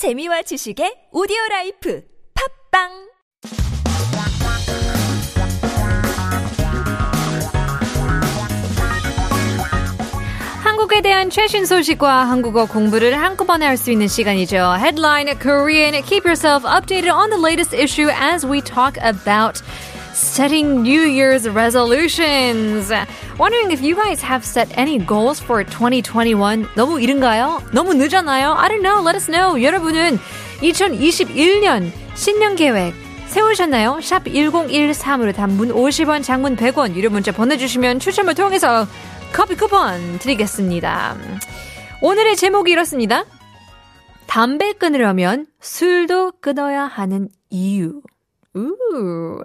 재미와 지식의 오디오 라이프 팝빵 한국에 대한 최신 소식과 한국어 공부를 한꺼번에 할 수 있는 시간이죠. Headline Korean. Keep yourself updated on the latest issue as we talk about setting New Year's resolutions. Wondering if you guys have set any goals for 2021. 너무 이른가요? 너무 늦었나요? I don't know. Let us know. 여러분은 2021년 신년 계획 세우셨나요? 샵 1013으로 단문 50원, 장문 100원 유료 문자 보내주시면 추첨을 통해서 커피 쿠폰 드리겠습니다. 오늘의 제목이 이렇습니다. 담배 끊으려면 술도 끊어야 하는 이유. Ooh.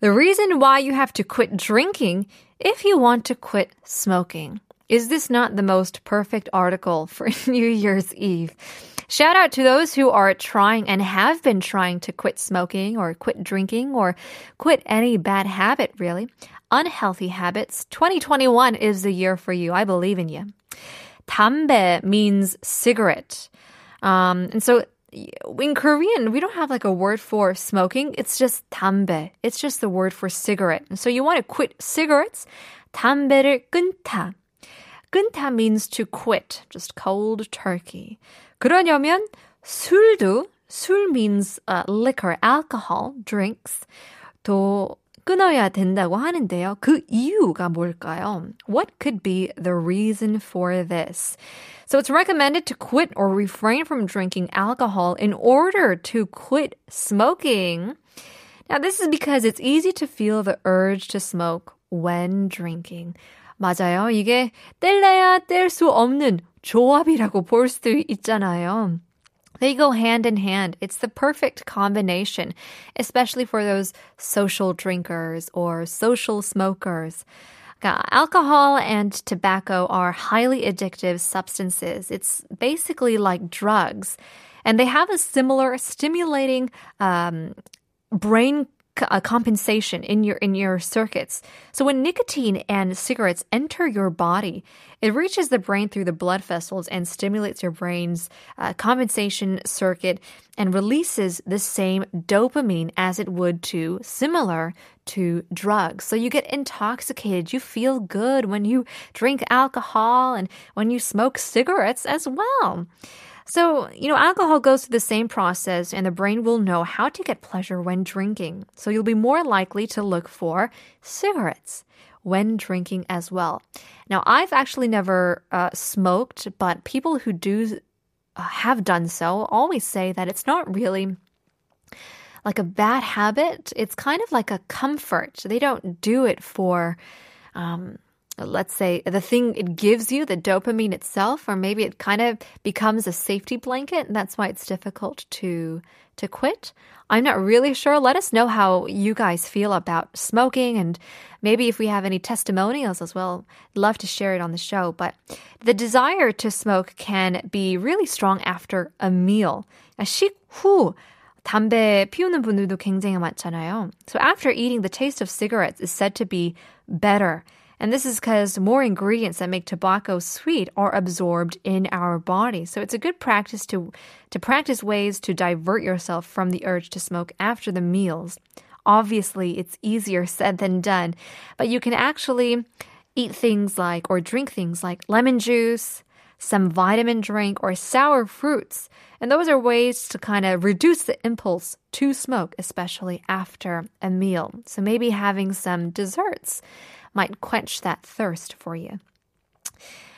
The reason why you have to quit drinking if you want to quit smoking. Is this not the most perfect article for New Year's Eve? Shout out to those who are trying and have been trying to quit smoking or quit drinking or quit any bad habit, really. Unhealthy habits. 2021 is the year for you. I believe in you. 담배 means cigarette. Um, and so in Korean, we don't have like a word for smoking. It's just 담배. It's just the word for cigarette. So you want to quit cigarettes. 담배를 끊다. 끊다 means to quit. Just cold turkey. 그러려면 술도 술 means uh, liquor, alcohol, drinks. 또 끊어야 된다고 하는데요. 그 이유가 뭘까요? What could be the reason for this? So it's recommended to quit or refrain from drinking alcohol in order to quit smoking. Now, this is because it's easy to feel the urge to smoke when drinking. 맞아요. 이게 뗄래야 뗄 수 없는 조합이라고 볼 수 있잖아요. They go hand in hand. It's the perfect combination, especially for those social drinkers or social smokers. Alcohol and tobacco are highly addictive substances. It's basically like drugs. And they have a similar stimulating um, brain a compensation in your in your circuits. So when nicotine and cigarettes enter your body, it reaches the brain through the blood vessels and stimulates your brain's uh, compensation circuit and releases the same dopamine as it would to similar to drugs. So you get intoxicated. You feel good when you drink alcohol and when you smoke cigarettes as well. So, you know, alcohol goes through the same process and the brain will know how to get pleasure when drinking. So you'll be more likely to look for cigarettes when drinking as well. Now, I've actually never uh, smoked, but people who do uh, have done so always say that it's not really like a bad habit. It's kind of like a comfort. They don't do it for, um, let's say the thing it gives you, the dopamine itself, or maybe it kind of becomes a safety blanket, and that's why it's difficult to to quit. I'm not really sure. Let us know how you guys feel about smoking and maybe if we have any testimonials as well. Love to share it on the show. But the desire to smoke can be really strong after a meal. 식후 담배 피우는 분들도 굉장히 많잖아요. So after eating, the taste of cigarettes is said to be better. and this is because more ingredients that make tobacco sweet are absorbed in our body. So it's a good practice to, to practice ways to divert yourself from the urge to smoke after the meals. Obviously, it's easier said than done, but you can actually eat things like or drink things like lemon juice, some vitamin drink, or sour fruits. And those are ways to kind of reduce the impulse to smoke, especially after a meal. So maybe having some desserts might quench that thirst for you.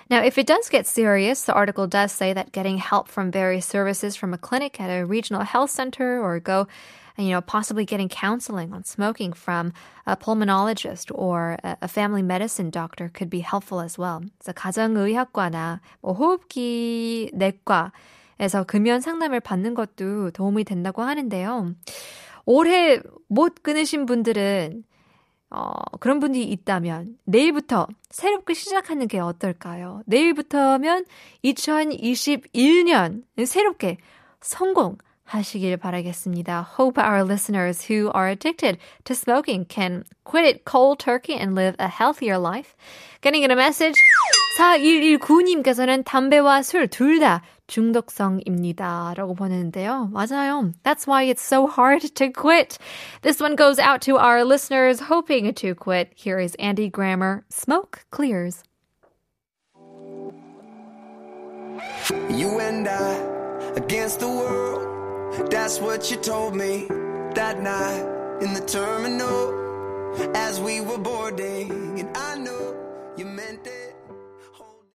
Now, if it does get serious, the article does say that getting help from various services from a clinic at a regional health center or go you know, possibly getting counseling on smoking from a pulmonologist or a family medicine doctor could be helpful as well. 그래서 가정의학과나 뭐 호흡기 내과에서 금연 상담을 받는 것도 도움이 된다고 하는데요. 올해 못 끊으신 분들은 어, 그런 분이 있다면 내일부터 새롭게 시작하는 게 어떨까요? 내일부터면 2021년 새롭게 성공 하시길 바라겠습니다. Hope our listeners who are addicted to smoking can quit it cold turkey and live a healthier life. Getting in a message 4119님께서는 담배와 술 둘 다 중독성입니다. 라고 보내는데요. 맞아요. That's why it's so hard to quit. This one goes out to our listeners hoping to quit. Here is Andy Grammer, Smoke Clears. You and I against the world. That's what you told me that night in the terminal as we were boarding. And I